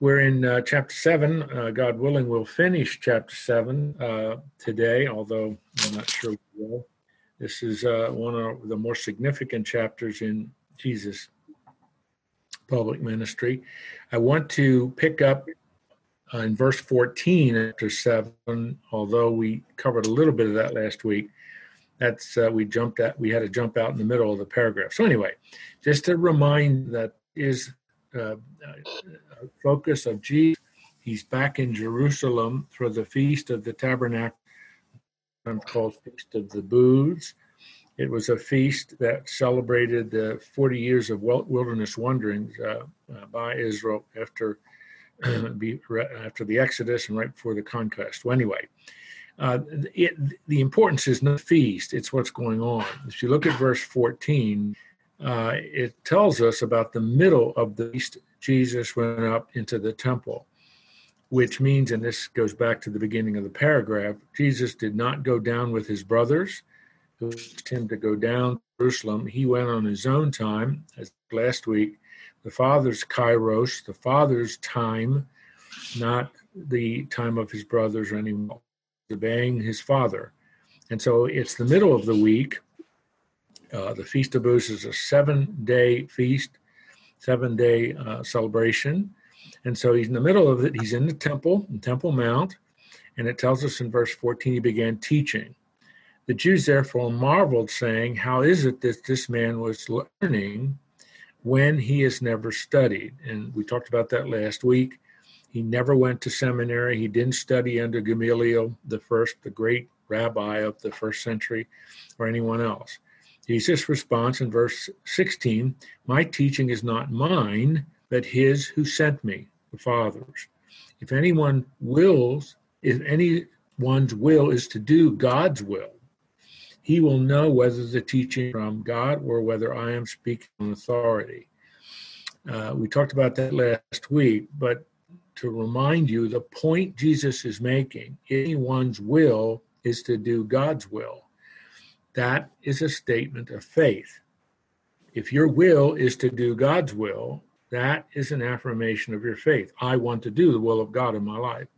we're in uh, chapter seven. Uh, God willing, we'll finish chapter seven uh, today, although I'm not sure we will. This is uh, one of the more significant chapters in Jesus' public ministry. I want to pick up in verse 14 after 7, although we covered a little bit of that last week. That's uh, we jumped at we had to jump out in the middle of the paragraph. So anyway, just to remind that is uh, focus of Jesus. He's back in Jerusalem for the feast of the tabernacle, called Feast of the Booths. It was a feast that celebrated the 40 years of wilderness wanderings uh, uh, by Israel after after the Exodus and right before the conquest. Well, anyway, uh, it, the importance is not the feast; it's what's going on. If you look at verse 14, uh, it tells us about the middle of the feast. Jesus went up into the temple, which means, and this goes back to the beginning of the paragraph, Jesus did not go down with his brothers who asked him to go down to Jerusalem. He went on his own time, as last week, the Father's kairos, the Father's time, not the time of his brothers or anymore, obeying his Father. And so it's the middle of the week. Uh, the Feast of Booths is a seven day feast, seven day uh, celebration. And so he's in the middle of it. He's in the temple, in Temple Mount. And it tells us in verse 14, he began teaching. The Jews therefore marveled, saying, How is it that this man was learning when he has never studied? And we talked about that last week. He never went to seminary. He didn't study under Gamaliel, the first, the great rabbi of the first century, or anyone else. Jesus' response in verse 16 My teaching is not mine, but his who sent me, the Father's. If anyone wills, if anyone's will is to do God's will, he will know whether the teaching is from God or whether I am speaking on authority. Uh, we talked about that last week, but to remind you, the point Jesus is making, anyone's will is to do God's will. That is a statement of faith. If your will is to do God's will, that is an affirmation of your faith. I want to do the will of God in my life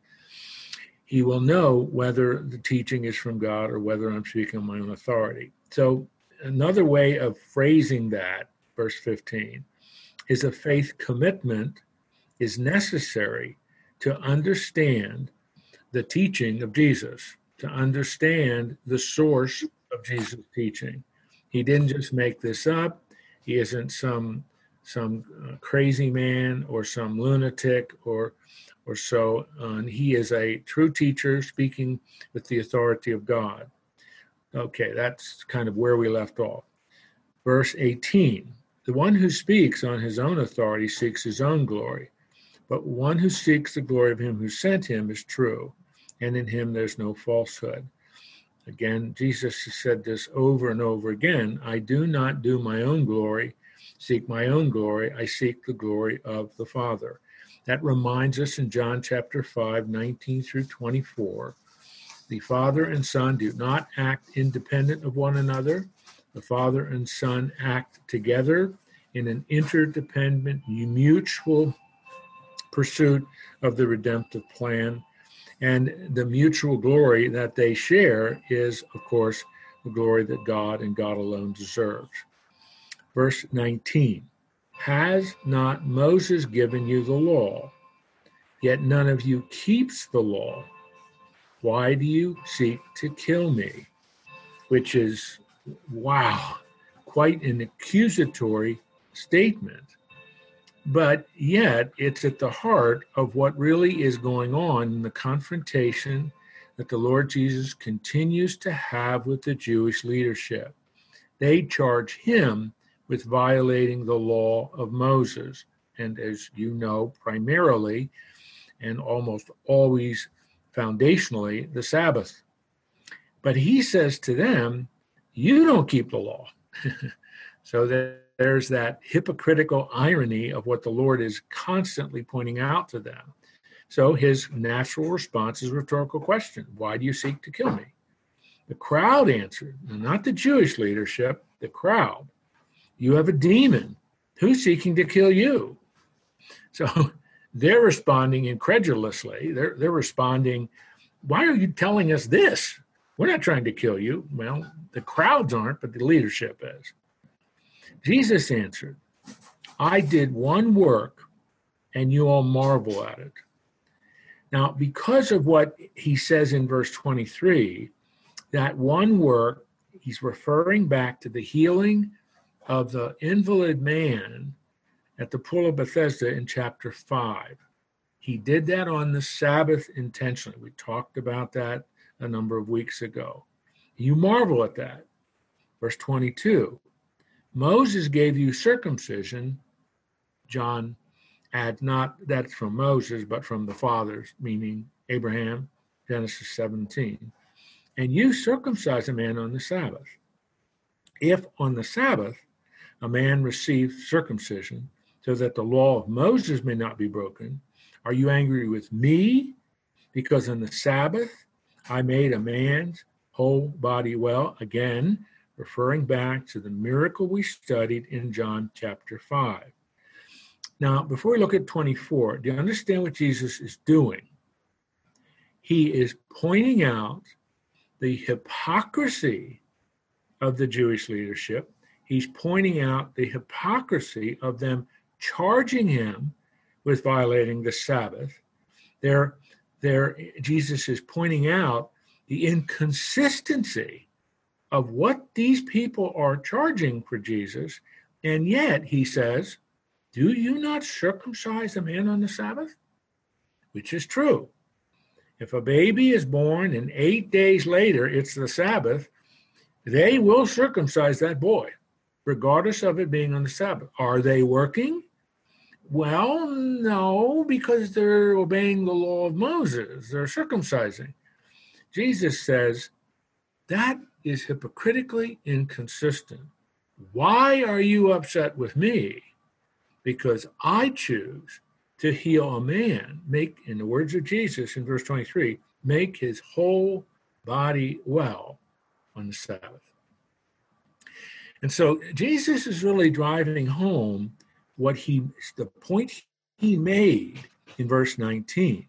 he will know whether the teaching is from God or whether I'm speaking on my own authority. So, another way of phrasing that, verse 15, is a faith commitment is necessary to understand the teaching of Jesus, to understand the source of Jesus' teaching. He didn't just make this up. He isn't some some uh, crazy man or some lunatic or or so. And he is a true teacher speaking with the authority of God. Okay, that's kind of where we left off. Verse 18 The one who speaks on his own authority seeks his own glory, but one who seeks the glory of him who sent him is true, and in him there's no falsehood. Again, Jesus has said this over and over again I do not do my own glory, seek my own glory, I seek the glory of the Father. That reminds us in John chapter 5, 19 through 24. The Father and Son do not act independent of one another. The Father and Son act together in an interdependent, mutual pursuit of the redemptive plan. And the mutual glory that they share is, of course, the glory that God and God alone deserves. Verse 19 has not Moses given you the law? Yet none of you keeps the law. Why do you seek to kill me? Which is, wow, quite an accusatory statement. But yet, it's at the heart of what really is going on in the confrontation that the Lord Jesus continues to have with the Jewish leadership. They charge him with violating the law of Moses. And as you know, primarily and almost always foundationally, the Sabbath. But he says to them, You don't keep the law. so there's that hypocritical irony of what the Lord is constantly pointing out to them. So his natural response is a rhetorical question Why do you seek to kill me? The crowd answered, not the Jewish leadership, the crowd. You have a demon. Who's seeking to kill you? So they're responding incredulously. They're, they're responding, Why are you telling us this? We're not trying to kill you. Well, the crowds aren't, but the leadership is. Jesus answered, I did one work and you all marvel at it. Now, because of what he says in verse 23, that one work, he's referring back to the healing of the invalid man at the pool of Bethesda in chapter 5. He did that on the Sabbath intentionally. We talked about that a number of weeks ago. You marvel at that. Verse 22 Moses gave you circumcision. John adds not that's from Moses, but from the fathers, meaning Abraham, Genesis 17. And you circumcise a man on the Sabbath. If on the Sabbath a man receives circumcision, so that the law of Moses may not be broken, are you angry with me because on the Sabbath I made a man's whole body well? Again, referring back to the miracle we studied in John chapter 5. Now, before we look at 24, do you understand what Jesus is doing? He is pointing out the hypocrisy of the Jewish leadership. He's pointing out the hypocrisy of them charging him with violating the Sabbath. There, there, Jesus is pointing out the inconsistency of what these people are charging for Jesus. And yet, he says, Do you not circumcise a man on the Sabbath? Which is true. If a baby is born and eight days later it's the Sabbath, they will circumcise that boy, regardless of it being on the Sabbath. Are they working? Well, no, because they're obeying the law of Moses, they're circumcising. Jesus says that is hypocritically inconsistent. Why are you upset with me? Because I choose to heal a man, make, in the words of Jesus in verse 23, make his whole body well on the Sabbath. And so Jesus is really driving home what he, the point he made in verse 19.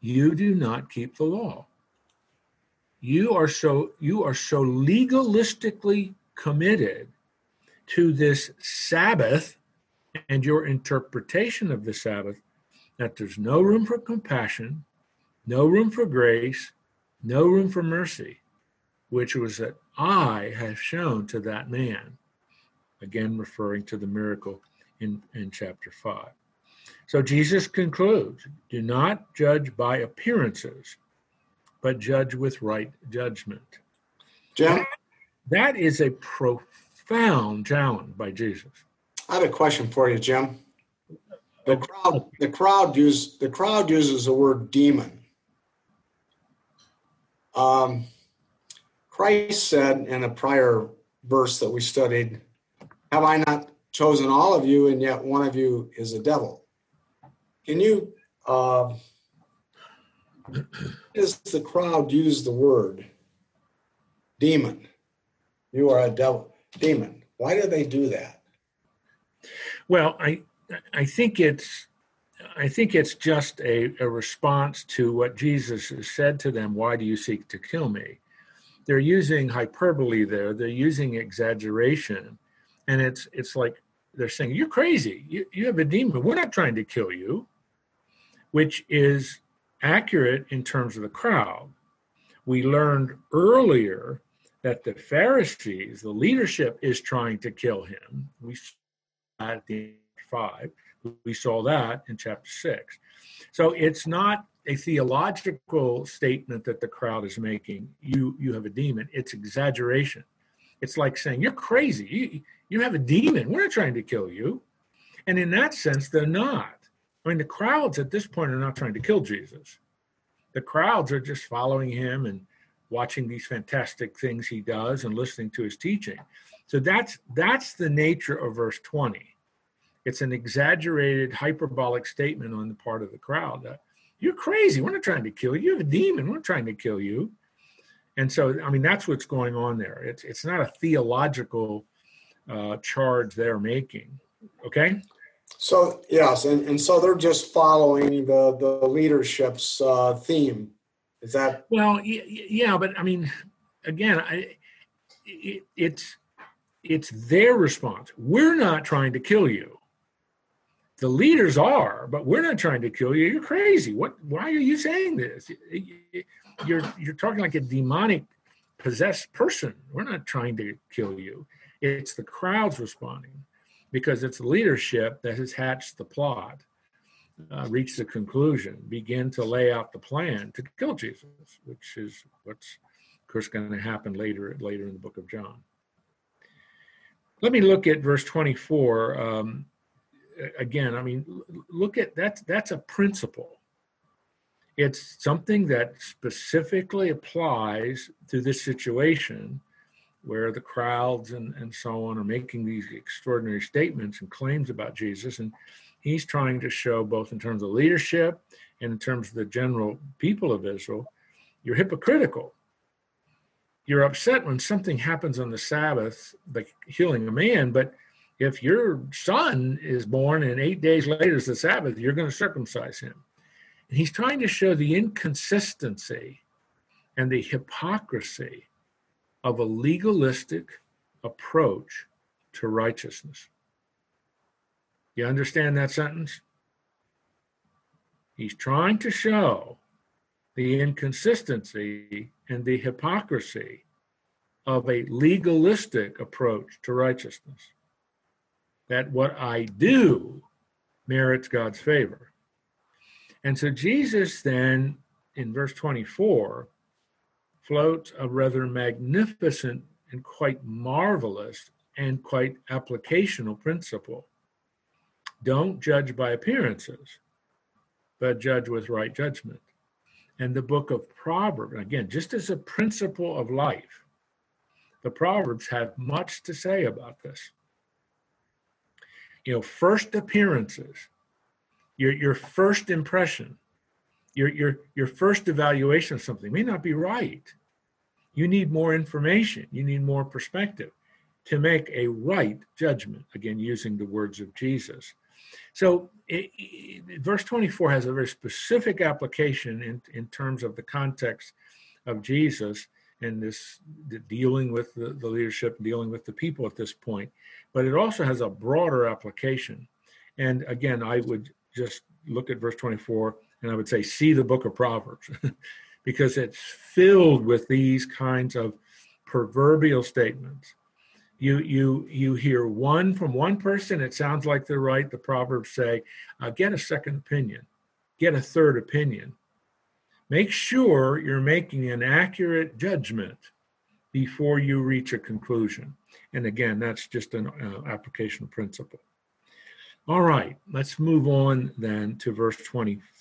You do not keep the law you are so you are so legalistically committed to this sabbath and your interpretation of the sabbath that there's no room for compassion no room for grace no room for mercy which was that i have shown to that man. Again referring to the miracle in, in chapter 5 so jesus concludes do not judge by appearances but judge with right judgment. Jim? That is a profound challenge by Jesus. I have a question for you, Jim. The crowd, the crowd use the crowd uses the word demon. Um, Christ said in a prior verse that we studied, "Have I not chosen all of you, and yet one of you is a devil?" Can you uh, does the crowd use the word demon? You are a devil, demon. Why do they do that? Well, I I think it's I think it's just a, a response to what Jesus has said to them. Why do you seek to kill me? They're using hyperbole there. They're using exaggeration, and it's it's like they're saying you're crazy. You you have a demon. We're not trying to kill you, which is accurate in terms of the crowd. We learned earlier that the Pharisees, the leadership, is trying to kill him. We saw that at the five. We saw that in chapter six. So it's not a theological statement that the crowd is making. You you have a demon. It's exaggeration. It's like saying you're crazy. You you have a demon. We're not trying to kill you. And in that sense, they're not. I mean, the crowds at this point are not trying to kill Jesus. The crowds are just following him and watching these fantastic things he does and listening to his teaching. So that's that's the nature of verse 20. It's an exaggerated hyperbolic statement on the part of the crowd that you're crazy. We're not trying to kill you. You have a demon. We're not trying to kill you. And so, I mean, that's what's going on there. It's it's not a theological uh, charge they're making. Okay. So yes, and, and so they're just following the the leadership's uh, theme. Is that well? Yeah, but I mean, again, I, it, it's it's their response. We're not trying to kill you. The leaders are, but we're not trying to kill you. You're crazy. What? Why are you saying this? You're you're talking like a demonic possessed person. We're not trying to kill you. It's the crowds responding because it's leadership that has hatched the plot, uh, reached the conclusion, begin to lay out the plan to kill Jesus, which is what's, of course, going to happen later later in the book of John. Let me look at verse 24 um, again. I mean, look at that. That's a principle. It's something that specifically applies to this situation where the crowds and, and so on are making these extraordinary statements and claims about Jesus. And he's trying to show, both in terms of leadership and in terms of the general people of Israel, you're hypocritical. You're upset when something happens on the Sabbath, like healing a man, but if your son is born and eight days later is the Sabbath, you're going to circumcise him. And he's trying to show the inconsistency and the hypocrisy of a legalistic approach to righteousness. You understand that sentence? He's trying to show the inconsistency and the hypocrisy of a legalistic approach to righteousness. That what I do merits God's favor. And so Jesus then, in verse 24, floats a rather magnificent and quite marvelous and quite applicational principle. Don't judge by appearances, but judge with right judgment. And the book of Proverbs, again, just as a principle of life, the Proverbs have much to say about this. You know, first appearances, your, your first impression, your, your, your first evaluation of something may not be right. You need more information, you need more perspective to make a right judgment, again, using the words of Jesus. So, it, it, verse 24 has a very specific application in, in terms of the context of Jesus and this dealing with the, the leadership, dealing with the people at this point. But it also has a broader application. And again, I would just look at verse 24 and I would say, see the book of Proverbs. because it's filled with these kinds of proverbial statements. You you you hear one from one person, it sounds like they're right. The proverbs say, uh, "Get a second opinion, get a third opinion." Make sure you're making an accurate judgment before you reach a conclusion. And again, that's just an uh, application principle. All right, let's move on then to verse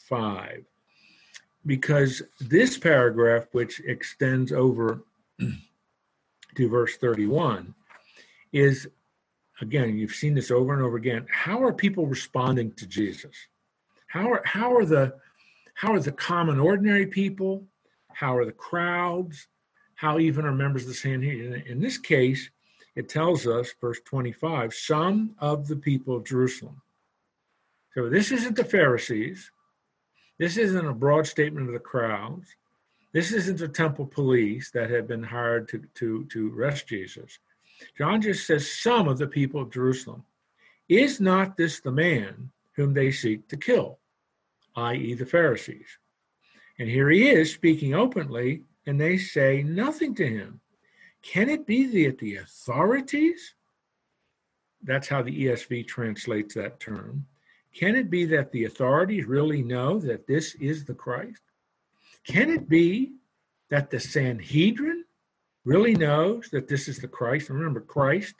25 because this paragraph, which extends over to verse 31, is again, you've seen this over and over again. How are people responding to Jesus? How are how are the how are the common ordinary people? How are the crowds? How even are members of the Sanhedrin? In this case, it tells us, verse 25, some of the people of Jerusalem. So this isn't the Pharisees. This isn't a broad statement of the crowds. This isn't the temple police that had been hired to, to, to arrest Jesus. John just says, Some of the people of Jerusalem. Is not this the man whom they seek to kill, i.e., the Pharisees? And here he is speaking openly, and they say nothing to him. Can it be that the authorities, that's how the ESV translates that term, can it be that the authorities really know that this is the Christ? Can it be that the Sanhedrin really knows that this is the Christ? Remember, Christ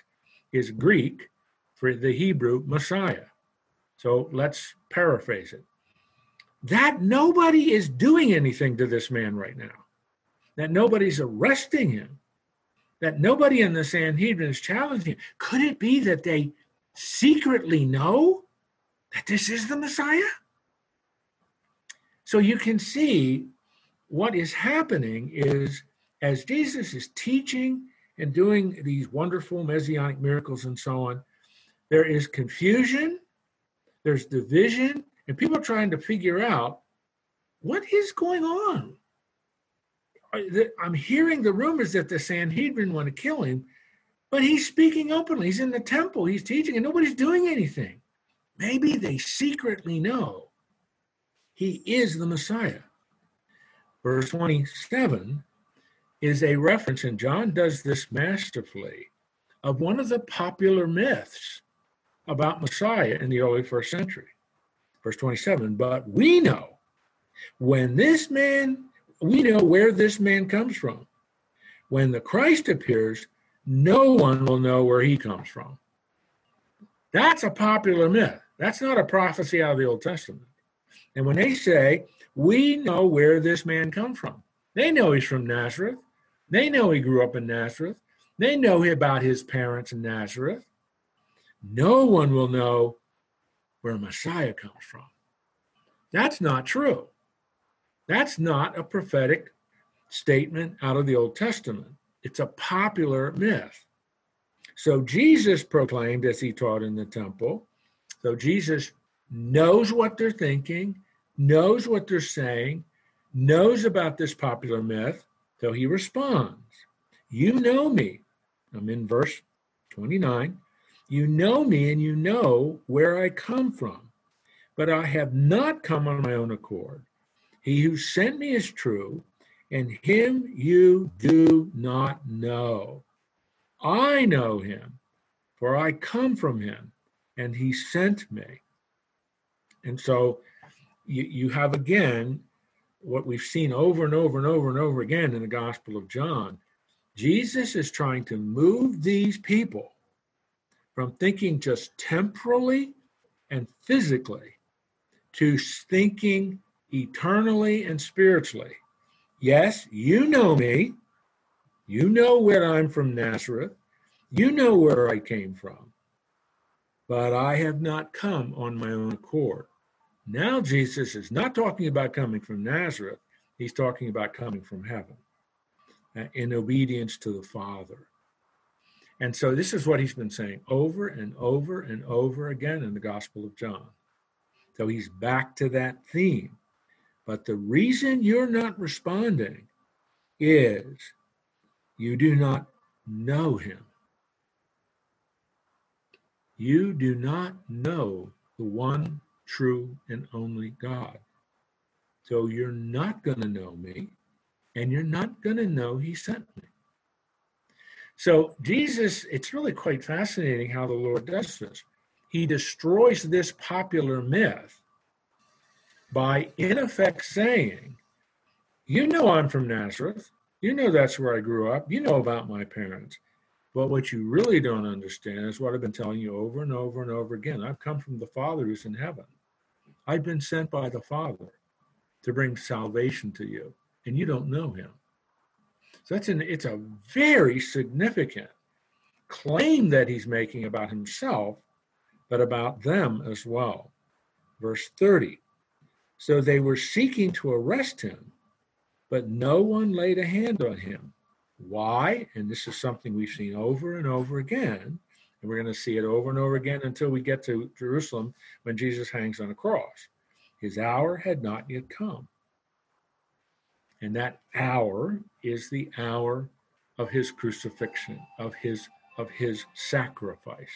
is Greek for the Hebrew Messiah. So let's paraphrase it. That nobody is doing anything to this man right now, that nobody's arresting him, that nobody in the Sanhedrin is challenging him. Could it be that they secretly know that this is the Messiah? So you can see what is happening is as Jesus is teaching and doing these wonderful messianic miracles and so on, there is confusion, there's division, and people are trying to figure out what is going on. I'm hearing the rumors that the Sanhedrin want to kill him, but he's speaking openly. He's in the temple, he's teaching, and nobody's doing anything. Maybe they secretly know he is the Messiah. Verse 27 is a reference, and John does this masterfully, of one of the popular myths about Messiah in the early first century. Verse 27 But we know when this man, we know where this man comes from. When the Christ appears, no one will know where he comes from. That's a popular myth. That's not a prophecy out of the Old Testament. And when they say, we know where this man comes from, they know he's from Nazareth. They know he grew up in Nazareth. They know about his parents in Nazareth. No one will know where Messiah comes from. That's not true. That's not a prophetic statement out of the Old Testament. It's a popular myth. So Jesus proclaimed as he taught in the temple. So Jesus knows what they're thinking, knows what they're saying, knows about this popular myth. So he responds, You know me. I'm in verse 29. You know me and you know where I come from, but I have not come on my own accord. He who sent me is true, and him you do not know. I know him, for I come from him, and he sent me. And so you, you have again what we've seen over and over and over and over again in the Gospel of John. Jesus is trying to move these people from thinking just temporally and physically to thinking eternally and spiritually. Yes, you know me. You know where I'm from Nazareth. You know where I came from. But I have not come on my own accord. Now, Jesus is not talking about coming from Nazareth, he's talking about coming from heaven uh, in obedience to the Father. And so this is what he's been saying over and over and over again in the Gospel of John. So he's back to that theme. But the reason you're not responding is you do not know him. You do not know the one true and only God. So you're not going to know me, and you're not going to know he sent me. So, Jesus, it's really quite fascinating how the Lord does this. He destroys this popular myth by, in effect, saying, You know I'm from Nazareth. You know that's where I grew up. You know about my parents. But what you really don't understand is what I've been telling you over and over and over again. I've come from the Father who's in heaven. I've been sent by the Father to bring salvation to you, and you don't know him. So that's an it's a very significant claim that he's making about himself, but about them as well. Verse 30. So they were seeking to arrest him, but no one laid a hand on him. Why? And this is something we've seen over and over again. And we're going to see it over and over again until we get to Jerusalem when Jesus hangs on a cross. His hour had not yet come. And that hour is the hour of his crucifixion, of his of his sacrifice.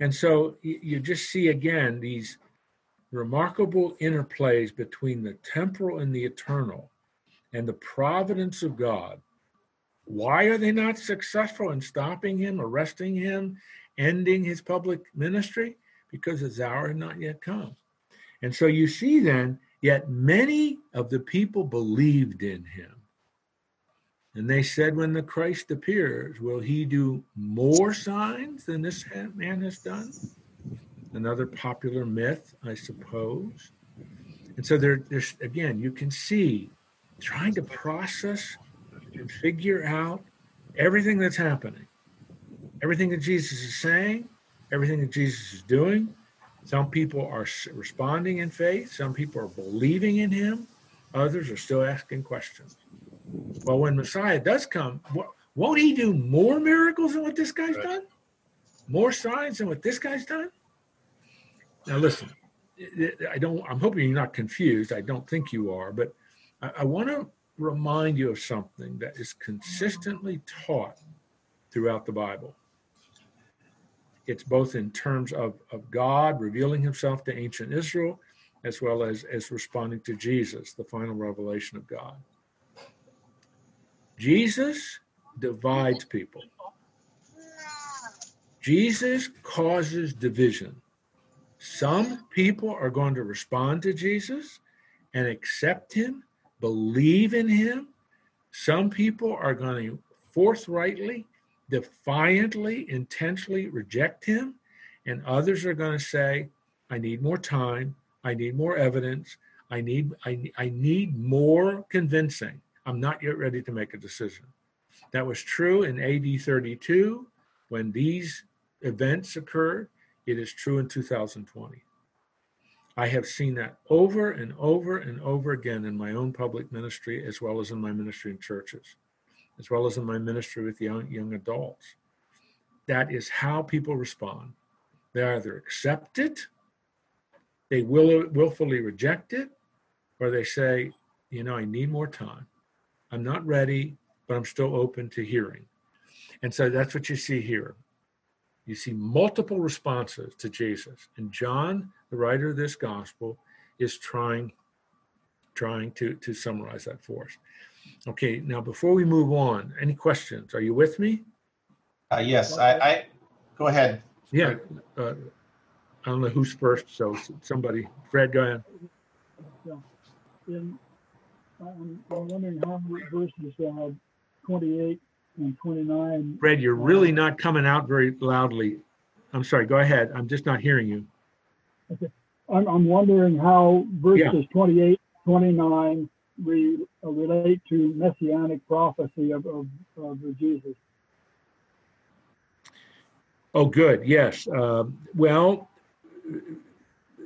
And so you just see again these remarkable interplays between the temporal and the eternal and the providence of God. Why are they not successful in stopping him, arresting him, ending his public ministry? Because his hour had not yet come. And so you see then Yet many of the people believed in him. And they said, when the Christ appears, will he do more signs than this man has done? Another popular myth, I suppose. And so there, there's, again, you can see trying to process and figure out everything that's happening, everything that Jesus is saying, everything that Jesus is doing, some people are responding in faith, some people are believing in him, others are still asking questions. Well, when Messiah does come, won't he do more miracles than what this guy's right. done? More signs than what this guy's done? now listen, I don't. I'm hoping you're not confused. I don't think you are, but I, I want to remind you of something that is consistently taught throughout the Bible. It's both in terms of, of God revealing himself to ancient Israel, as well as, as responding to Jesus, the final revelation of God. Jesus divides people. Jesus causes division. Some people are going to respond to Jesus and accept him, believe in him. Some people are going to forthrightly, defiantly, intentionally reject him. And others are going to say, I need more time. I need more evidence. I need, I, I need more convincing. I'm not yet ready to make a decision. That was true in AD 32 when these events occurred. It is true in 2020. I have seen that over and over and over again in my own public ministry, as well as in my ministry in churches, as well as in my ministry with young, young adults. That is how people respond. They either accept it, they will willfully reject it, or they say, you know, I need more time. I'm not ready, but I'm still open to hearing. And so that's what you see here. You see multiple responses to Jesus. And John, the writer of this gospel, is trying trying to, to summarize that for us. Okay, now before we move on, any questions? Are you with me? Uh, yes, I, I go ahead. Yeah. Uh, I don't know who's first, so somebody, Fred, go ahead. Yeah. In, I'm, I'm wondering how verses uh, 28 and 29. Fred, you're really not coming out very loudly. I'm sorry, go ahead. I'm just not hearing you. Okay. I'm, I'm wondering how verses Yeah. 28, 29 re, uh, relate to messianic prophecy of, of, of Jesus. Oh, good. Yes. Um, well,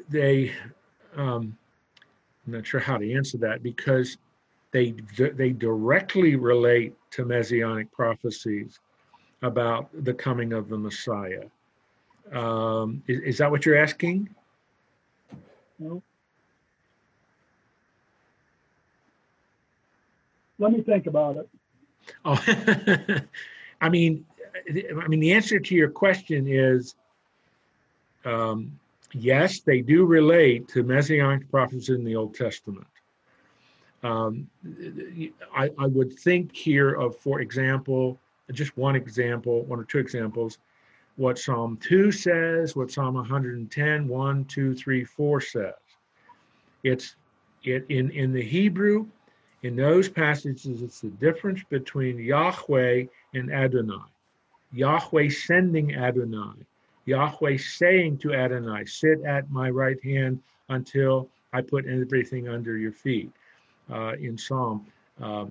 they, um, I'm not sure how to answer that because they they directly relate to messianic prophecies about the coming of the Messiah. Um, is, is that what you're asking? No? Let me think about it. Oh, I mean, I mean, the answer to your question is um, yes, they do relate to messianic prophecies in the Old Testament. Um, I, I would think here of, for example, just one example, one or two examples, what Psalm 2 says, what Psalm 110, 1, 2, 3, 4 says. It's it in, in the Hebrew, in those passages, it's the difference between Yahweh and Adonai. Yahweh sending Adonai. Yahweh saying to Adonai, Sit at my right hand until I put everything under your feet. Uh, in Psalm, uh,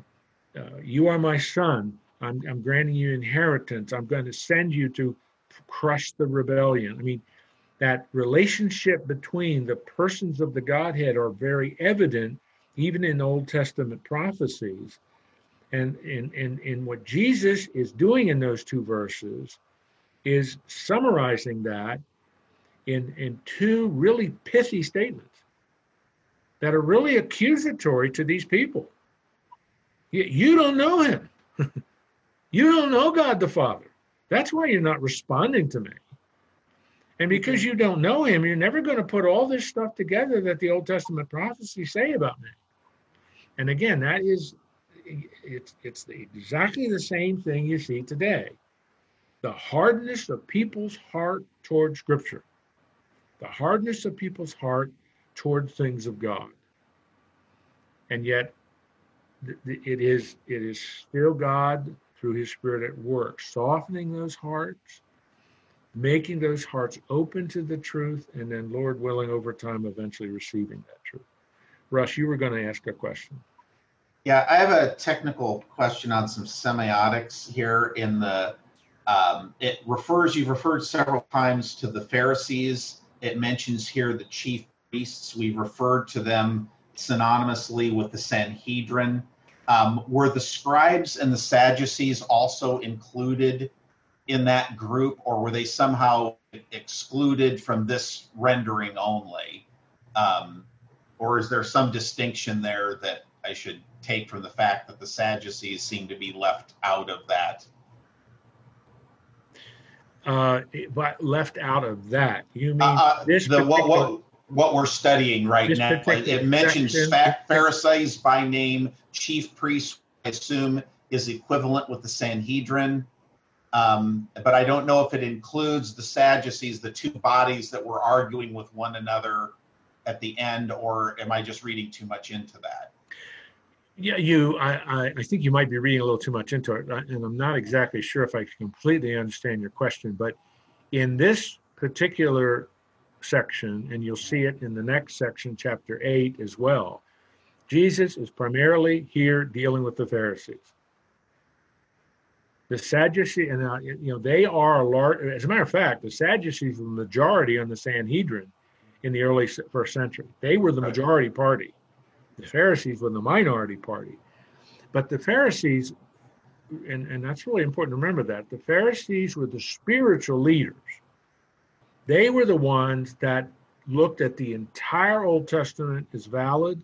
uh, You are my son. I'm, I'm granting you inheritance. I'm going to send you to crush the rebellion. I mean, that relationship between the persons of the Godhead are very evident even in Old Testament prophecies. And in, in, in what Jesus is doing in those two verses is summarizing that in, in two really pithy statements that are really accusatory to these people. You, you don't know him. you don't know God the Father. That's why you're not responding to me. And because you don't know him, you're never going to put all this stuff together that the Old Testament prophecies say about me. And again, that is it's it's the, exactly the same thing you see today. The hardness of people's heart toward scripture. The hardness of people's heart toward things of God. And yet it is it is still God through his spirit at work, softening those hearts, making those hearts open to the truth, and then, Lord willing, over time, eventually receiving that truth. Russ, you were going to ask a question. Yeah, I have a technical question on some semiotics here. In the, um, it refers you've referred several times to the Pharisees. It mentions here the chief priests. We referred to them synonymously with the Sanhedrin. Um, were the scribes and the Sadducees also included in that group, or were they somehow excluded from this rendering only? Um, or is there some distinction there that I should take from the fact that the Sadducees seem to be left out of that? Uh, but left out of that, you mean Uh, uh, this the, particular- what, what we're studying right This now, it- it mentions Pharisees by name, chief priests, I assume is equivalent with the Sanhedrin. Um, but I don't know if it includes the Sadducees, the two bodies that were arguing with one another at the end, or am I just reading too much into that? Yeah, you, I, I, think you might be reading a little too much into it, and I'm not exactly sure if I completely understand your question, but in this particular section, and you'll see it in the next section, chapter eight as well, Jesus is primarily here dealing with the Pharisees. The Sadducees, and uh, you know, they are a large, as a matter of fact, the Sadducees were the majority on the Sanhedrin in the early first century. They were the majority party. The Pharisees were the minority party. But the Pharisees, and, and that's really important to remember that, the Pharisees were the spiritual leaders. They were the ones that looked at the entire Old Testament as valid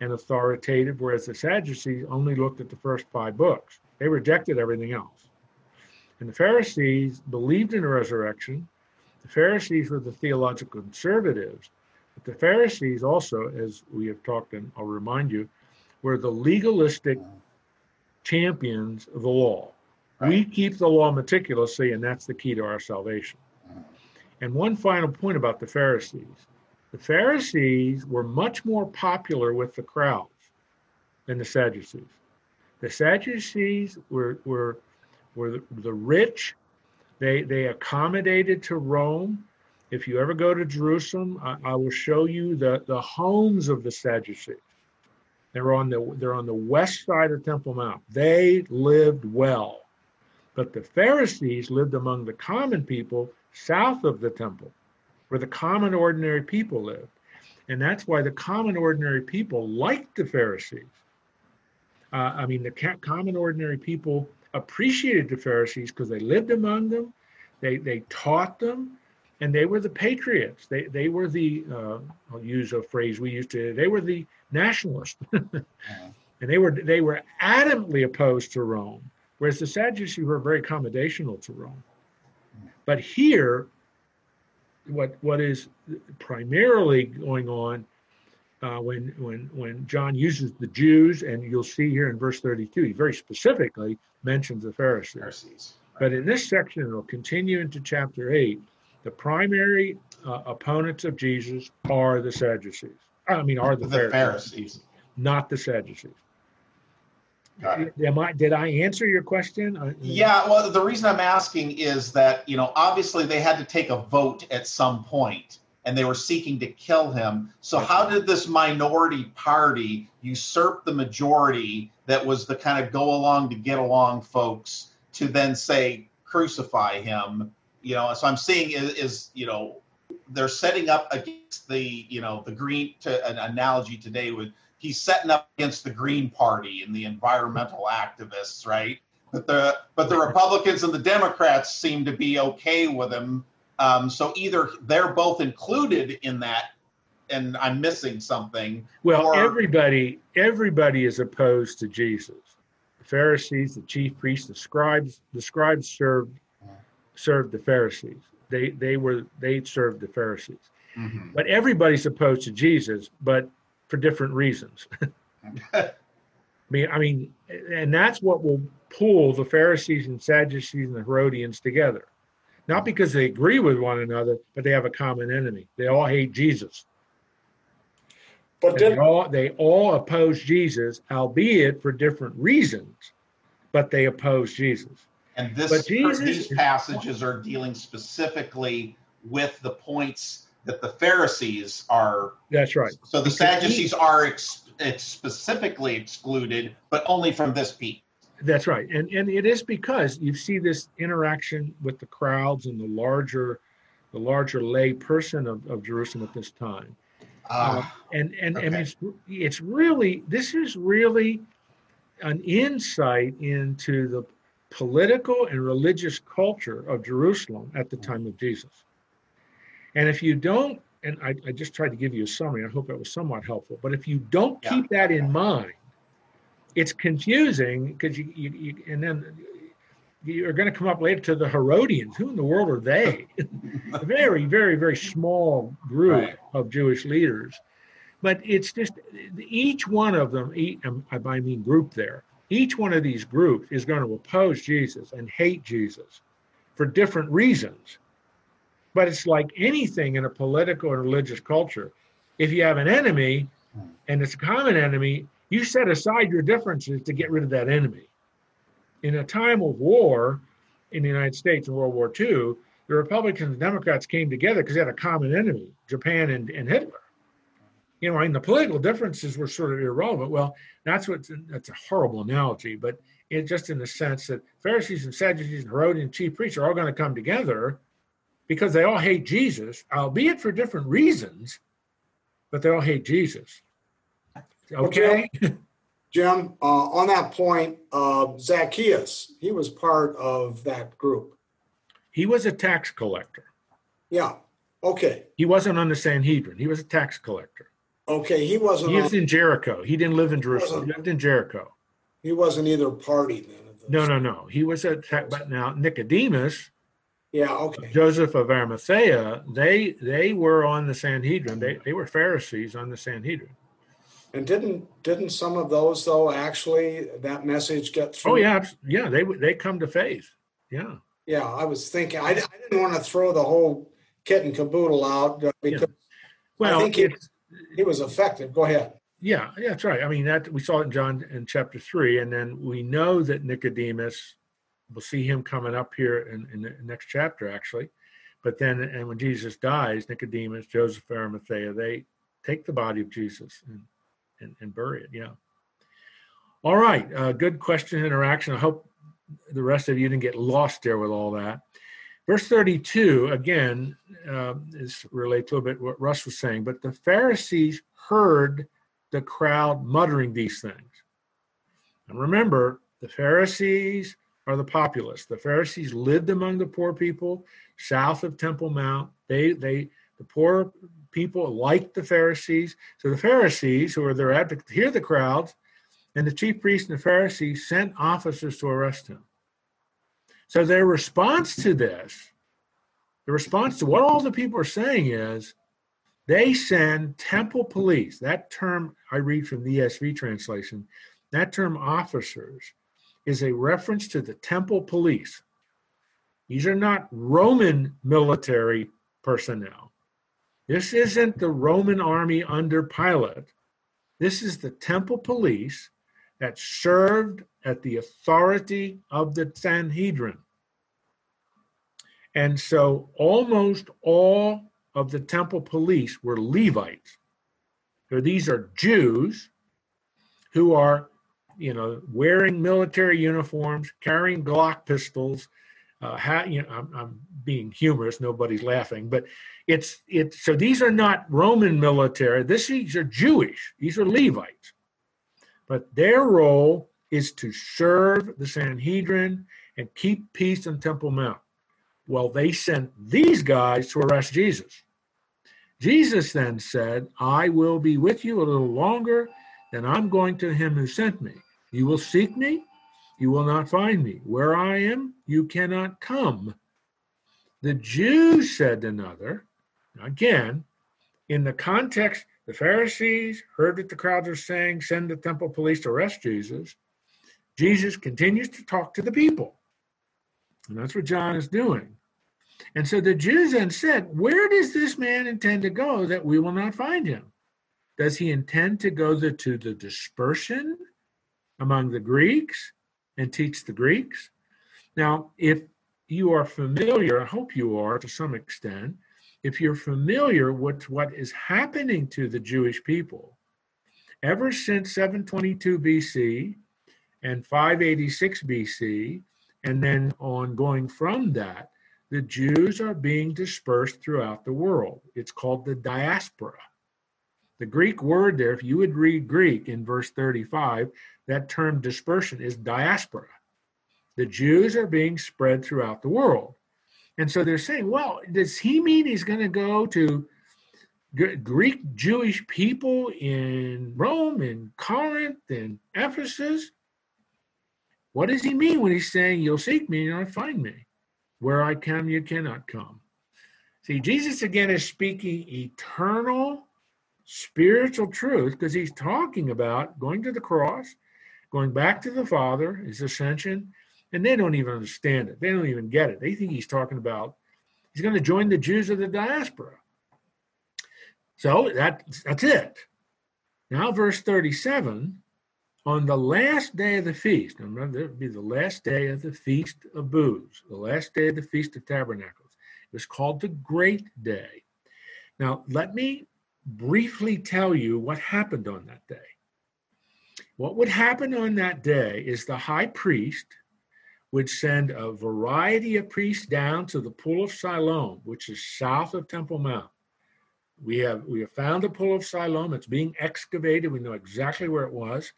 and authoritative, whereas the Sadducees only looked at the first five books. They rejected everything else. And the Pharisees believed in a resurrection. The Pharisees were the theological conservatives. But the Pharisees also, as we have talked, and I'll remind you, were the legalistic champions of the law. We keep the law meticulously, and that's the key to our salvation. And one final point about the Pharisees the Pharisees were much more popular with the crowds than the Sadducees. The Sadducees were, were, were the, the rich, they, they accommodated to Rome. If you ever go to Jerusalem, I, I will show you the, the homes of the Sadducees. They're on the they're on the west side of Temple Mount. They lived well. But the Pharisees lived among the common people south of the temple, where the common ordinary people lived. And that's why the common ordinary people liked the Pharisees. Uh, I mean, the common ordinary people appreciated the Pharisees because they lived among them, they, they taught them, and they were the patriots. They, they were the, uh, I'll use a phrase we used to, they were the nationalists. and they were, they were adamantly opposed to Rome, whereas the Sadducees were very accommodational to Rome. But here, what what is primarily going on uh, when when when John uses the Jews, and you'll see here in verse 32, he very specifically mentions the Pharisees. Pharisees. But in this section, it'll continue into chapter 8. The primary uh, opponents of Jesus are the Sadducees. I mean, are the, The Pharisees, Pharisees. not the Sadducees. Got it. Am I, did I answer your question? Yeah, well, the reason I'm asking is that, you know, obviously they had to take a vote at some point and they were seeking to kill him. So, how did this minority party usurp the majority that was the kind of go along to get along folks to then say, crucify him? You know, so I'm seeing is, is you know, they're setting up against the, you know, the green, to an analogy today with he's setting up against the Green Party and the environmental activists, right? But the but the Republicans and the Democrats seem to be okay with him. Um, so either they're both included in that, and I'm missing something. Well, or- everybody everybody is opposed to Jesus. The Pharisees, the chief priests, the scribes. The scribes served served the Pharisees. They they were they served the Pharisees. But everybody's opposed to Jesus, but for different reasons. I mean, I mean, and that's what will pull the Pharisees and Sadducees and the Herodians together. Not because they agree with one another, but they have a common enemy. They all hate Jesus. But did, they all they all oppose Jesus, albeit for different reasons, but they oppose Jesus. And this these passages are dealing specifically with the points that the Pharisees are. That's right. So the Because Sadducees are ex, ex specifically excluded, but only from this piece. That's right. And and it is because you see this interaction with the crowds and the larger the larger lay person of, of Jerusalem at this time. Uh, and and, and okay. it's it's really this is really an insight into the political and religious culture of Jerusalem at the time of Jesus. And if you don't, and I, I just tried to give you a summary, I hope that was somewhat helpful, but if you don't Yeah. keep that in mind, it's confusing because you, you, you, and then you're going to come up later to the Herodians. Who in the world are they? very, very, very small group Right. of Jewish leaders. But it's just each one of them, each, um, I by mean group there, each one of these groups is going to oppose Jesus and hate Jesus for different reasons. But it's like anything in a political and religious culture. If you have an enemy hmm. and it's a common enemy, you set aside your differences to get rid of that enemy. In a time of war in the United States in World War II, the Republicans and Democrats came together because they had a common enemy, Japan and, and Hitler. You know, I mean, the political differences were sort of irrelevant. Well, that's what that's a horrible analogy, but it just in the sense that Pharisees and Sadducees and Herodian chief priests are all going to come together because they all hate Jesus, albeit for different reasons, but they all hate Jesus. Okay. Jim, uh, on that point, uh, Zacchaeus, he was part of that group. He was a tax collector. Yeah. Okay. He wasn't on the Sanhedrin. He was a tax collector. Okay. He wasn't. He was on- in Jericho. He didn't live in Jerusalem. He lived in Jericho. he wasn't either party then. No, no, no. He was a ta- but now Nicodemus, Yeah. Okay. Joseph of Arimathea, they they were on the Sanhedrin. They they were Pharisees on the Sanhedrin. And didn't didn't some of those though actually that message get through? Oh yeah, yeah. They they come to faith. Yeah. Yeah. I was thinking. I, I didn't want to throw the whole kit and caboodle out uh, because Well, think he- he was effective. Go ahead. Yeah, yeah, that's right. I mean, that we saw it in John in chapter three, and then we know that Nicodemus, we'll see him coming up here in, in the next chapter, actually. But then, and when Jesus dies, Nicodemus, Joseph Arimathea, they take the body of Jesus and, and, and bury it. Yeah. All right. Uh, good question interaction. I hope the rest of you didn't get lost there with all that. Verse 32, again, uh, is relates a little bit what Russ was saying, but the Pharisees heard the crowd muttering these things. And remember, the Pharisees are the populace. The Pharisees lived among the poor people south of Temple Mount. They they the poor people liked the Pharisees. So the Pharisees, who are their advocates, hear the crowds, and the chief priests and the Pharisees sent officers to arrest him. So their response to this, the response to what all the people are saying is, they send temple police. That term I read from the ESV translation, that term officers is a reference to the temple police. These are not Roman military personnel. This isn't the Roman army under Pilate. This is the temple police that served at the authority of the Sanhedrin. And so almost all of the temple police were Levites. So these are Jews who are, you know, wearing military uniforms, carrying Glock pistols. Uh, ha, you know, I'm, I'm being humorous. Nobody's laughing, but it's it's so these are not Roman military. This these are Jewish. These are Levites, but their role is to serve the Sanhedrin and keep peace on Temple Mount. Well, they sent these guys to arrest Jesus. Jesus then said, I will be with you a little longer, and I'm going to him who sent me. You will seek me, you will not find me. Where I am, you cannot come. The Jews said another, again, in the context, the Pharisees heard what the crowds are saying, send the temple police to arrest Jesus. Jesus continues to talk to the people. And that's what John is doing. And so the Jews then said, Where does this man intend to go that we will not find him? Does he intend to go to the dispersion among the Greeks and teach the Greeks? Now, if you are familiar, I hope you are to some extent, if you're familiar with what is happening to the Jewish people, ever since 722 BC and 586 BC, and then on going from that, the Jews are being dispersed throughout the world. It's called the diaspora. The Greek word there, if you would read Greek in verse 35, that term dispersion is diaspora. the Jews are being spread throughout the world. And so they're saying, well, does he mean he's going to go to Greek Jewish people in Rome, in Corinth, in Ephesus? What does he mean when he's saying, You'll seek me and you'll find me? Where I come, you cannot come. See, Jesus again is speaking eternal spiritual truth because he's talking about going to the cross, going back to the Father, his ascension, and they don't even understand it. They don't even get it. They think he's talking about he's going to join the Jews of the diaspora. So that, that's it. Now, verse 37 on the last day of the feast, remember, it would be the last day of the Feast of Booths, the last day of the Feast of Tabernacles. It was called the Great Day. Now, let me briefly tell you what happened on that day. What would happen on that day is the high priest would send a variety of priests down to the pool of Siloam, which is south of Temple Mount. We have we have found the pool of Siloam. It's being excavated. We know exactly where it was.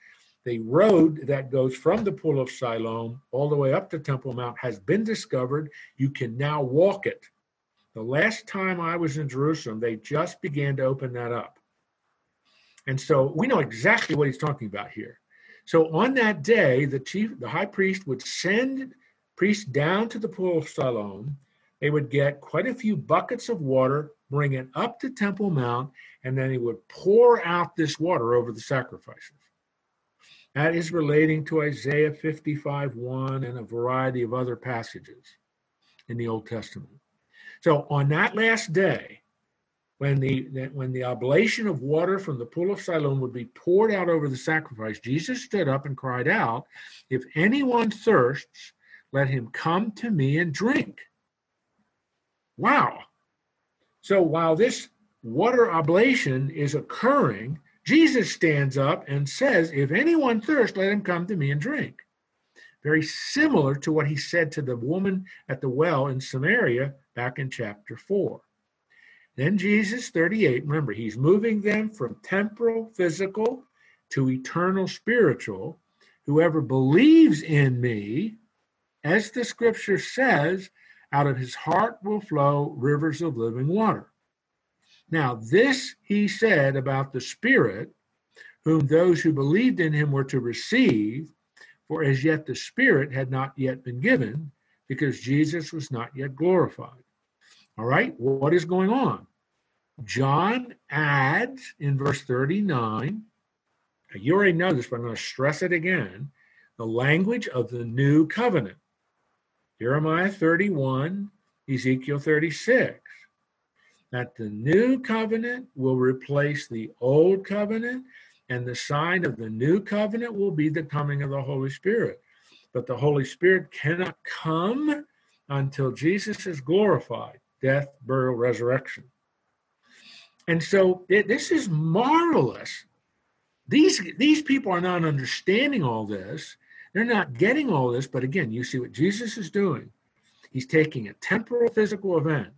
The road that goes from the pool of Siloam all the way up to Temple Mount has been discovered. You can now walk it. The last time I was in Jerusalem, they just began to open that up. And so we know exactly what he's talking about here. So on that day, the chief, the high priest would send priests down to the pool of Siloam. They would get quite a few buckets of water, bring it up to Temple Mount, and then he would pour out this water over the sacrifices. That is relating to Isaiah 55 1 and a variety of other passages in the Old Testament. So on that last day, when the when the oblation of water from the pool of Siloam would be poured out over the sacrifice, Jesus stood up and cried out, "If anyone thirsts, let him come to me and drink." Wow. So while this water oblation is occurring, Jesus stands up and says, If anyone thirsts, let him come to me and drink. Very similar to what he said to the woman at the well in Samaria back in chapter 4. Then Jesus, 38, remember, he's moving them from temporal, physical to eternal, spiritual. Whoever believes in me, as the scripture says, out of his heart will flow rivers of living water. Now, this he said about the Spirit, whom those who believed in him were to receive, for as yet the Spirit had not yet been given, because Jesus was not yet glorified. All right, what is going on? John adds in verse 39, you already know this, but I'm going to stress it again the language of the new covenant. Jeremiah 31, Ezekiel 36. That the new covenant will replace the old covenant, and the sign of the new covenant will be the coming of the Holy Spirit. But the Holy Spirit cannot come until Jesus is glorified death, burial, resurrection. And so this is marvelous. These, these people are not understanding all this. They're not getting all this. But again, you see what Jesus is doing. He's taking a temporal physical event,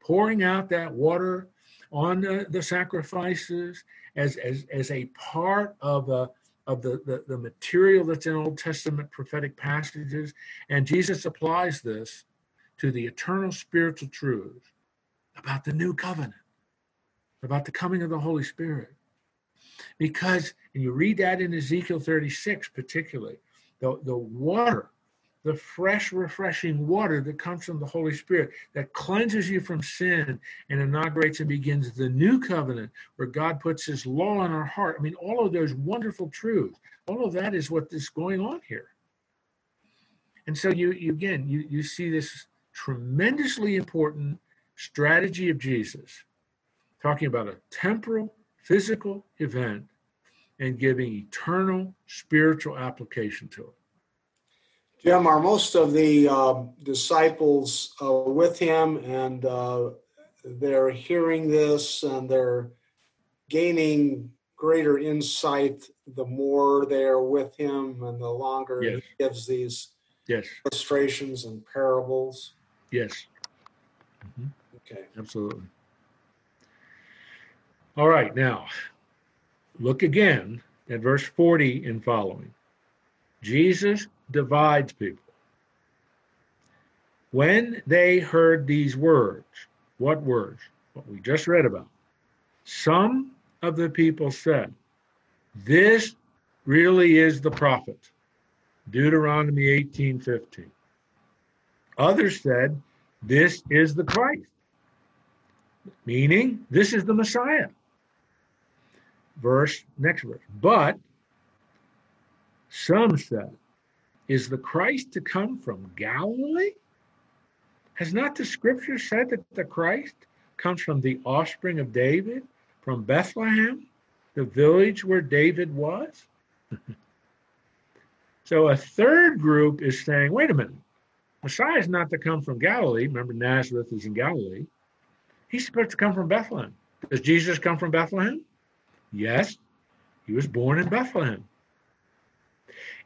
pouring out that water on the, the sacrifices as, as, as a part of, a, of the, the, the material that's in Old Testament prophetic passages. And Jesus applies this to the eternal spiritual truths about the new covenant, about the coming of the Holy Spirit. Because, and you read that in Ezekiel 36 particularly, the, the water, the fresh, refreshing water that comes from the Holy Spirit that cleanses you from sin and inaugurates and begins the new covenant where God puts his law in our heart. I mean, all of those wonderful truths, all of that is what is going on here. And so you, you again, you, you see this tremendously important strategy of Jesus, talking about a temporal, physical event and giving eternal spiritual application to it. Jim, are most of the uh, disciples uh, with him and uh, they're hearing this and they're gaining greater insight the more they're with him and the longer yes. he gives these yes. illustrations and parables? Yes. Mm-hmm. Okay. Absolutely. All right. Now, look again at verse 40 and following. Jesus divides people. When they heard these words, what words? What we just read about. Some of the people said, This really is the prophet. Deuteronomy 18:15. Others said, This is the Christ, meaning this is the Messiah. Verse, next verse. But some said, Is the Christ to come from Galilee? Has not the scripture said that the Christ comes from the offspring of David, from Bethlehem, the village where David was? so a third group is saying, wait a minute, Messiah is not to come from Galilee. Remember, Nazareth is in Galilee. He's supposed to come from Bethlehem. Does Jesus come from Bethlehem? Yes, he was born in Bethlehem.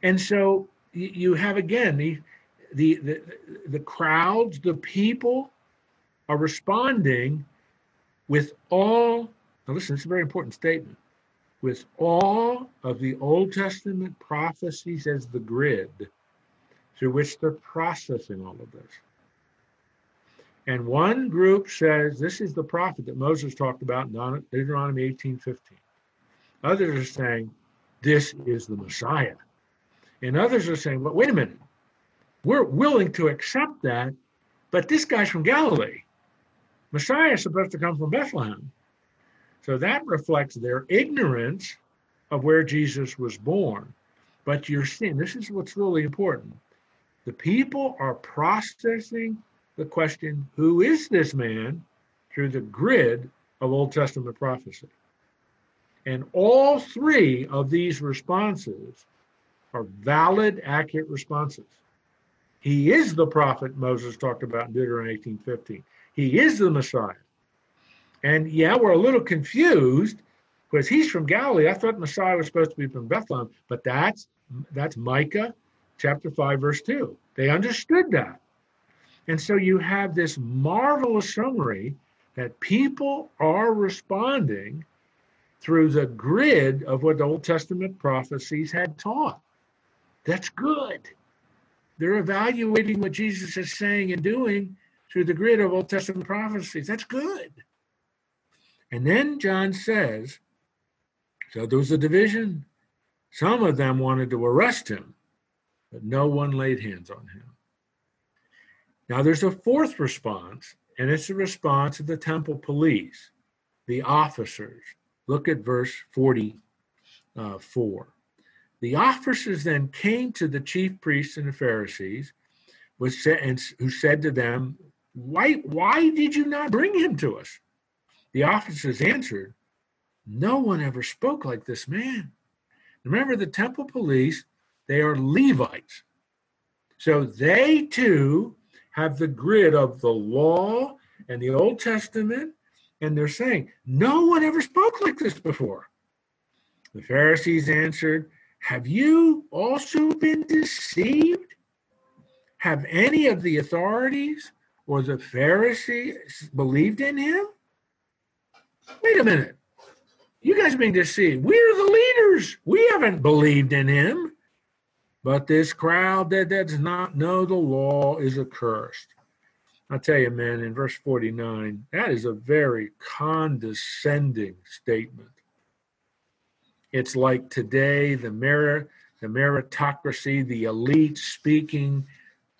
And so you have again the, the, the, the crowds, the people are responding with all, now listen, it's a very important statement, with all of the Old Testament prophecies as the grid through which they're processing all of this. And one group says this is the prophet that Moses talked about in Deuteronomy 18:15. Others are saying this is the Messiah. And others are saying, well, wait a minute. We're willing to accept that, but this guy's from Galilee. Messiah is supposed to come from Bethlehem. So that reflects their ignorance of where Jesus was born. But you're seeing, this is what's really important. The people are processing the question, who is this man, through the grid of Old Testament prophecy. And all three of these responses are valid, accurate responses. He is the prophet Moses talked about in Deuteronomy 18:15. He is the Messiah. And yeah, we're a little confused because he's from Galilee. I thought Messiah was supposed to be from Bethlehem, but that's that's Micah chapter 5 verse 2. They understood that. And so you have this marvelous summary that people are responding through the grid of what the Old Testament prophecies had taught. That's good. They're evaluating what Jesus is saying and doing through the grid of Old Testament prophecies. That's good. And then John says, so there was a division. Some of them wanted to arrest him, but no one laid hands on him. Now there's a fourth response, and it's a response of the temple police, the officers. Look at verse 44. The officers then came to the chief priests and the Pharisees, was said, and who said to them, why, why did you not bring him to us? The officers answered, No one ever spoke like this man. Remember, the temple police, they are Levites. So they too have the grid of the law and the Old Testament, and they're saying, No one ever spoke like this before. The Pharisees answered, have you also been deceived? Have any of the authorities or the Pharisees believed in him? Wait a minute. You guys being deceived. We're the leaders. We haven't believed in him. But this crowd that does not know the law is accursed. I tell you, man, in verse 49, that is a very condescending statement. It's like today the merit, the meritocracy, the elite speaking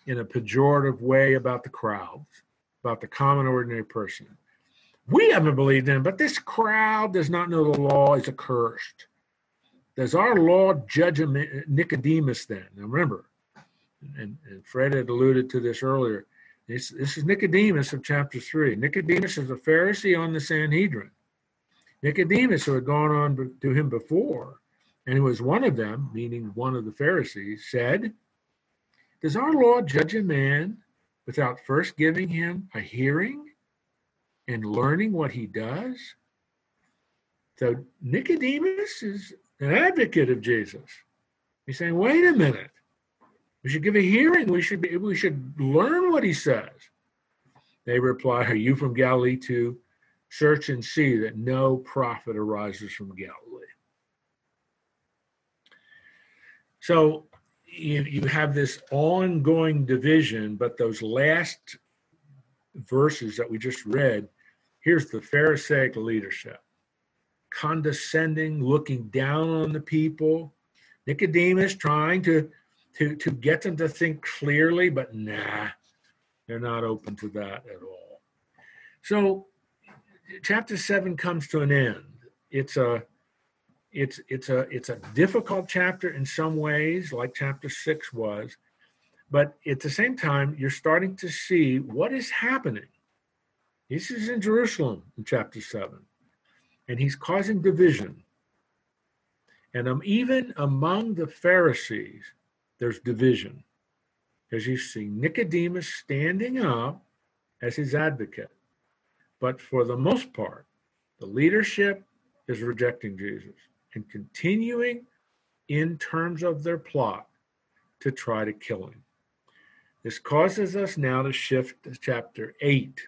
in a pejorative way about the crowds, about the common ordinary person. We haven't believed in, but this crowd does not know the law is accursed. Does our law judge Nicodemus then? Now remember, and, and Fred had alluded to this earlier. This, this is Nicodemus of chapter 3. Nicodemus is a Pharisee on the Sanhedrin. Nicodemus, who had gone on to him before, and who was one of them, meaning one of the Pharisees, said, Does our law judge a man without first giving him a hearing and learning what he does? So Nicodemus is an advocate of Jesus. He's saying, wait a minute. We should give a hearing. We should be, we should learn what he says. They reply, Are you from Galilee too? Search and see that no prophet arises from Galilee. So you, you have this ongoing division, but those last verses that we just read, here's the Pharisaic leadership condescending, looking down on the people. Nicodemus trying to, to, to get them to think clearly, but nah, they're not open to that at all. So chapter seven comes to an end. It's a it's it's a it's a difficult chapter in some ways, like chapter six was, but at the same time, you're starting to see what is happening. This is in Jerusalem in chapter seven, and he's causing division. And um, even among the Pharisees, there's division. As you see Nicodemus standing up as his advocate. But for the most part, the leadership is rejecting Jesus and continuing in terms of their plot to try to kill him. This causes us now to shift to chapter 8.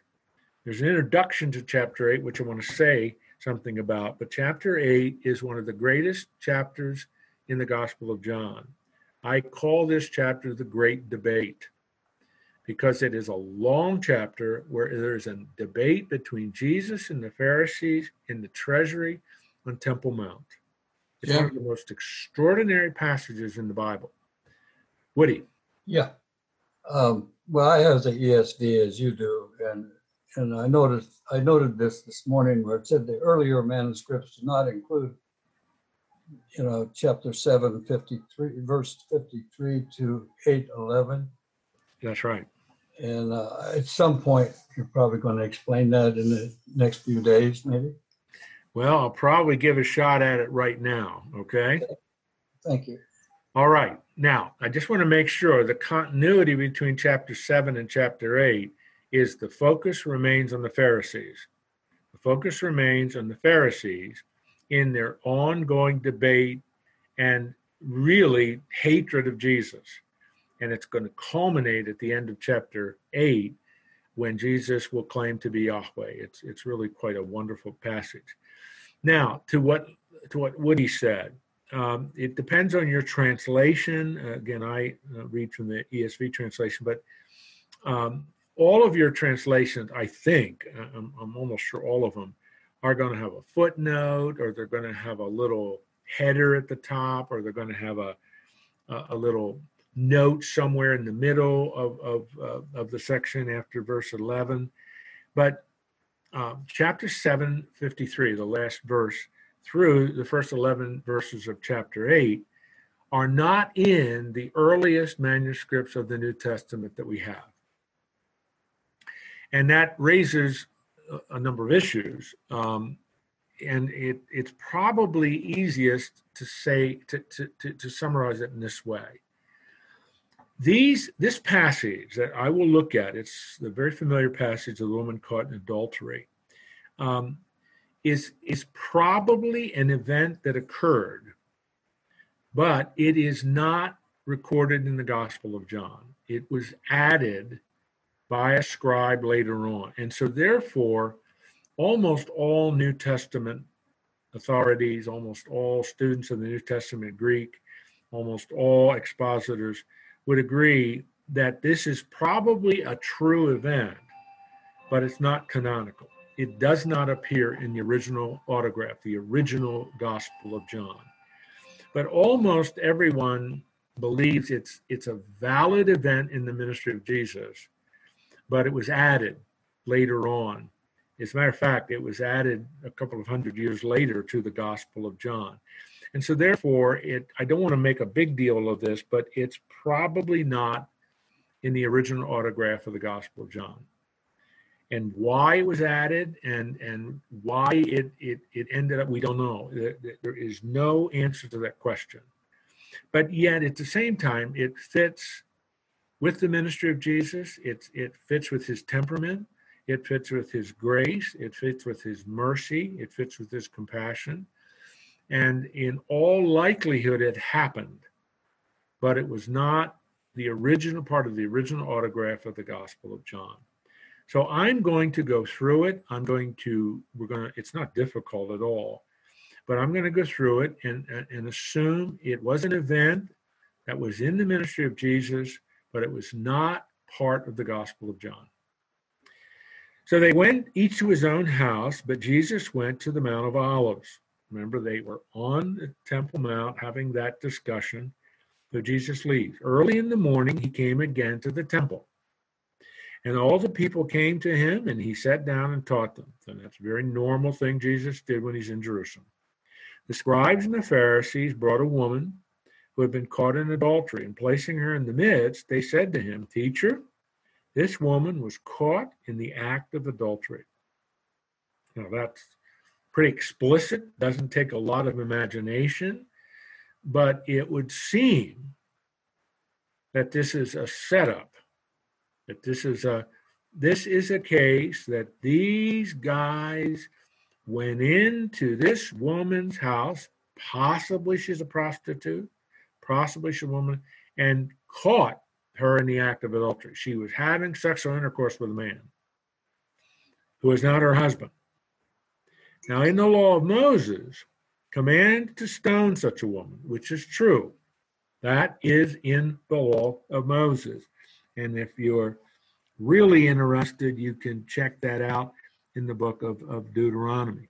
There's an introduction to chapter 8, which I want to say something about, but chapter 8 is one of the greatest chapters in the Gospel of John. I call this chapter the Great Debate because it is a long chapter where there's a debate between Jesus and the Pharisees in the treasury on Temple Mount. It's Yeah. one of the most extraordinary passages in the Bible. Woody, Yeah. Um, well, I have the ESV as you do, and and I noticed I noted this this morning where it said the earlier manuscripts do not include, you know, chapter 7, 53, verse 53 to 8, 11. that's right. And uh, at some point, you're probably going to explain that in the next few days, maybe. Well, I'll probably give a shot at it right now. Okay. Thank you. All right. Now, I just want to make sure the continuity between chapter 7 and chapter 8 is the focus remains on the Pharisees. The focus remains on the Pharisees in their ongoing debate and really hatred of Jesus. And it's going to culminate at the end of chapter 8 when Jesus will claim to be Yahweh. It's, it's really quite a wonderful passage. Now, to what, to what Woody said, um, it depends on your translation. Uh, again, I uh, read from the ESV translation, but um, all of your translations, I think, uh, I'm, I'm almost sure all of them, are going to have a footnote, or they're going to have a little header at the top, or they're going to have a a, a little note somewhere in the middle of of, uh, of the section after verse 11. But um, chapter 753, the last verse, through the first 11 verses of chapter 8 are not in the earliest manuscripts of the New Testament that we have. And that raises a- number of issues. Um, and it, it's probably easiest to say, to, to, to, to summarize it in this way. These, this passage that I will look at, it's the very familiar passage of the woman caught in adultery. Um, is is probably an event that occurred, but it is not recorded in the Gospel of John. It was added by a scribe later on, and so therefore, almost all New Testament authorities, almost all students of the New Testament Greek, almost all expositors would agree that this is probably a true event, but it's not canonical it does not appear in the original autograph, the original Gospel of John. But almost everyone believes it's it's a valid event in the ministry of Jesus, but it was added later on. As a matter of fact, it was added a couple of hundred years later to the Gospel of John. And so therefore, it I don't want to make a big deal of this, but it's probably not in the original autograph of the Gospel of John and why it was added and and why it it, it ended up we don't know there, is no answer to that question but yet at the same time it fits with the ministry of jesus it it fits with his temperament it fits with his grace it fits with his mercy it fits with his compassion and in all likelihood it happened but it was not the original part of the original autograph of the gospel of john so I'm going to go through it. I'm going to, we're going to, it's not difficult at all, but I'm going to go through it and, and assume it was an event that was in the ministry of Jesus, but it was not part of the Gospel of John. So they went each to his own house, but Jesus went to the Mount of Olives. Remember, they were on the Temple Mount having that discussion. So Jesus leaves. Early in the morning, he came again to the temple. And all the people came to him, and he sat down and taught them. And that's a very normal thing Jesus did when he's in Jerusalem. The scribes and the Pharisees brought a woman who had been caught in adultery, and placing her in the midst, they said to him, Teacher, this woman was caught in the act of adultery. Now that's pretty explicit, doesn't take a lot of imagination, but it would seem that this is a setup, that this is a this is a case that these guys went into this woman's house, possibly she's a prostitute, possibly a woman, and caught her in the act of adultery. She was having sexual intercourse with a man who was not her husband. Now, in the law of Moses, command to stone such a woman, which is true. That is in the law of Moses. And if you're really interested, you can check that out in the book of, of Deuteronomy.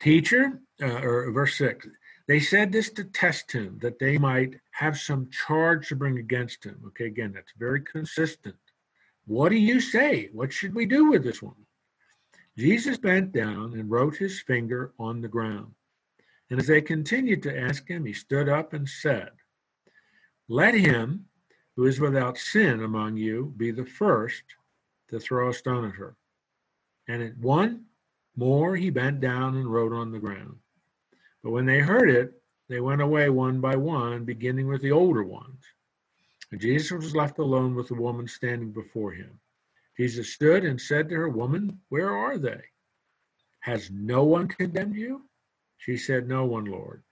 Teacher, uh, or verse 6, they said this to test him, that they might have some charge to bring against him. Okay, again, that's very consistent. What do you say? What should we do with this woman? Jesus bent down and wrote his finger on the ground. And as they continued to ask him, he stood up and said, Let him who is without sin among you be the first to throw a stone at her. And at one more he bent down and wrote on the ground. But when they heard it, they went away one by one, beginning with the older ones. And Jesus was left alone with the woman standing before him. Jesus stood and said to her, Woman, where are they? Has no one condemned you? She said, No one, Lord.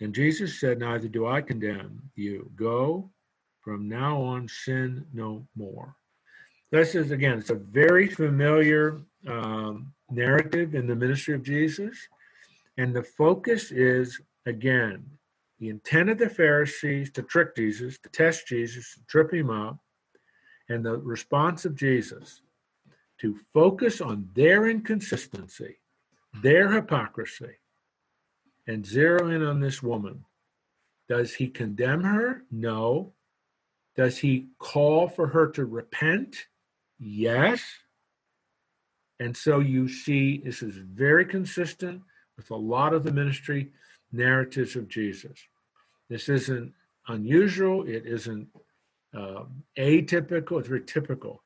And Jesus said, Neither do I condemn you. Go, from now on, sin no more. This is, again, it's a very familiar um, narrative in the ministry of Jesus. And the focus is, again, the intent of the Pharisees to trick Jesus, to test Jesus, to trip him up, and the response of Jesus to focus on their inconsistency, their hypocrisy, and zero in on this woman. Does he condemn her? No. Does he call for her to repent? Yes. And so you see, this is very consistent with a lot of the ministry narratives of Jesus. This isn't unusual, it isn't uh, atypical, it's very typical.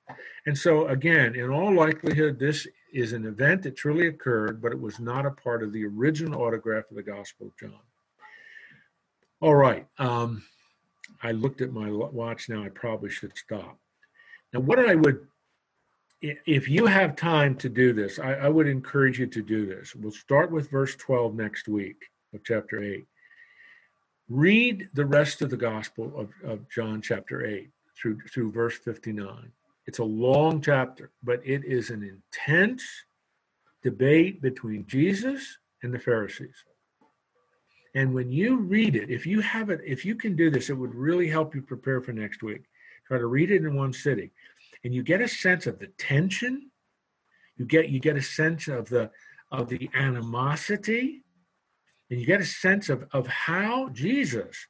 And so, again, in all likelihood, this is an event that truly occurred, but it was not a part of the original autograph of the Gospel of John. All right. Um, I looked at my watch now. I probably should stop. Now, what I would if you have time to do this, I, I, would encourage you to do this. We'll start with verse 12 next week of chapter 8. Read the rest of the Gospel of, of John chapter 8 through, through verse 59. It's a long chapter, but it is an intense debate between Jesus and the Pharisees. And when you read it, if you have it, if you can do this, it would really help you prepare for next week. Try to read it in one sitting and you get a sense of the tension. You get you get a sense of the of the animosity. And you get a sense of of how jesus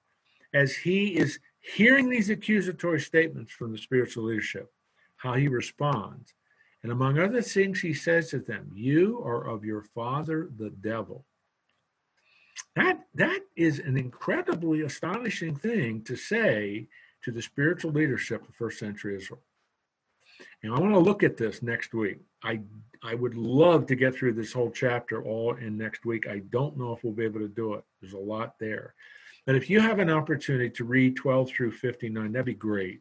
as he is hearing these accusatory statements from the spiritual leadership how he responds. And among other things he says to them you are of your father the devil. That that is an incredibly astonishing thing to say to the spiritual leadership of first century israel and I want to look at this next week. I I would love to get through this whole chapter all in next week. I don't know if we'll be able to do it. There's a lot there. But if you have an opportunity to read 12 through 59, that'd be great.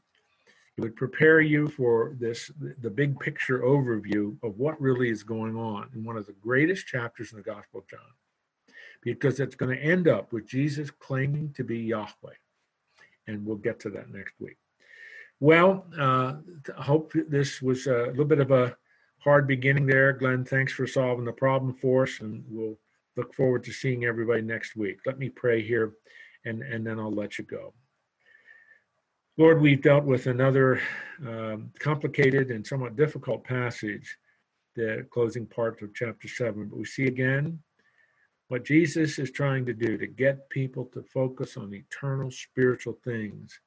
It would prepare you for this the big picture overview of what really is going on in one of the greatest chapters in the Gospel of John. Because it's going to end up with Jesus claiming to be Yahweh. And we'll get to that next week. Well, uh, I hope this was a little bit of a hard beginning there. Glenn, thanks for solving the problem for us, and we'll look forward to seeing everybody next week. Let me pray here, and, and then I'll let you go. Lord, we've dealt with another um, complicated and somewhat difficult passage, the closing part of chapter 7. But we see again what Jesus is trying to do to get people to focus on eternal spiritual things.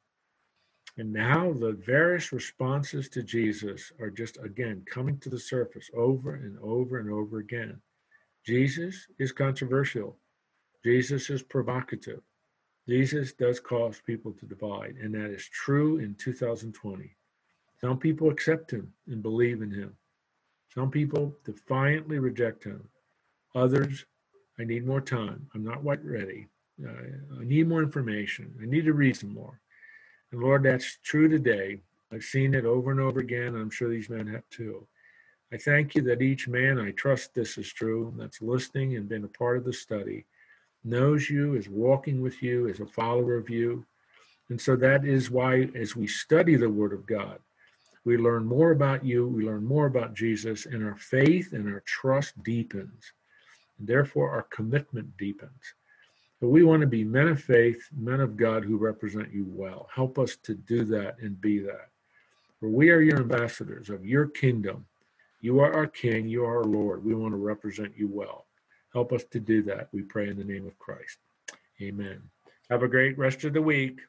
And now the various responses to Jesus are just, again, coming to the surface over and over and over again. Jesus is controversial, Jesus is provocative. Jesus does cause people to divide, and that is true in 2020. Some people accept him and believe in him. Some people defiantly reject him. Others, I need more time. I'm not quite ready. I need more information. I need to reason more. And Lord, that's true today. I've seen it over and over again. I'm sure these men have too. I thank you that each man, I trust this is true, that's listening and been a part of the study, knows you, is walking with you, is a follower of you. And so that is why, as we study the Word of God, we learn more about you, we learn more about Jesus, and our faith and our trust deepens. And therefore, our commitment deepens. So we want to be men of faith, men of God who represent you well. Help us to do that and be that. For we are your ambassadors of your kingdom. You are our King, you are our Lord. We want to represent you well. Help us to do that, we pray in the name of Christ. Amen. Have a great rest of the week.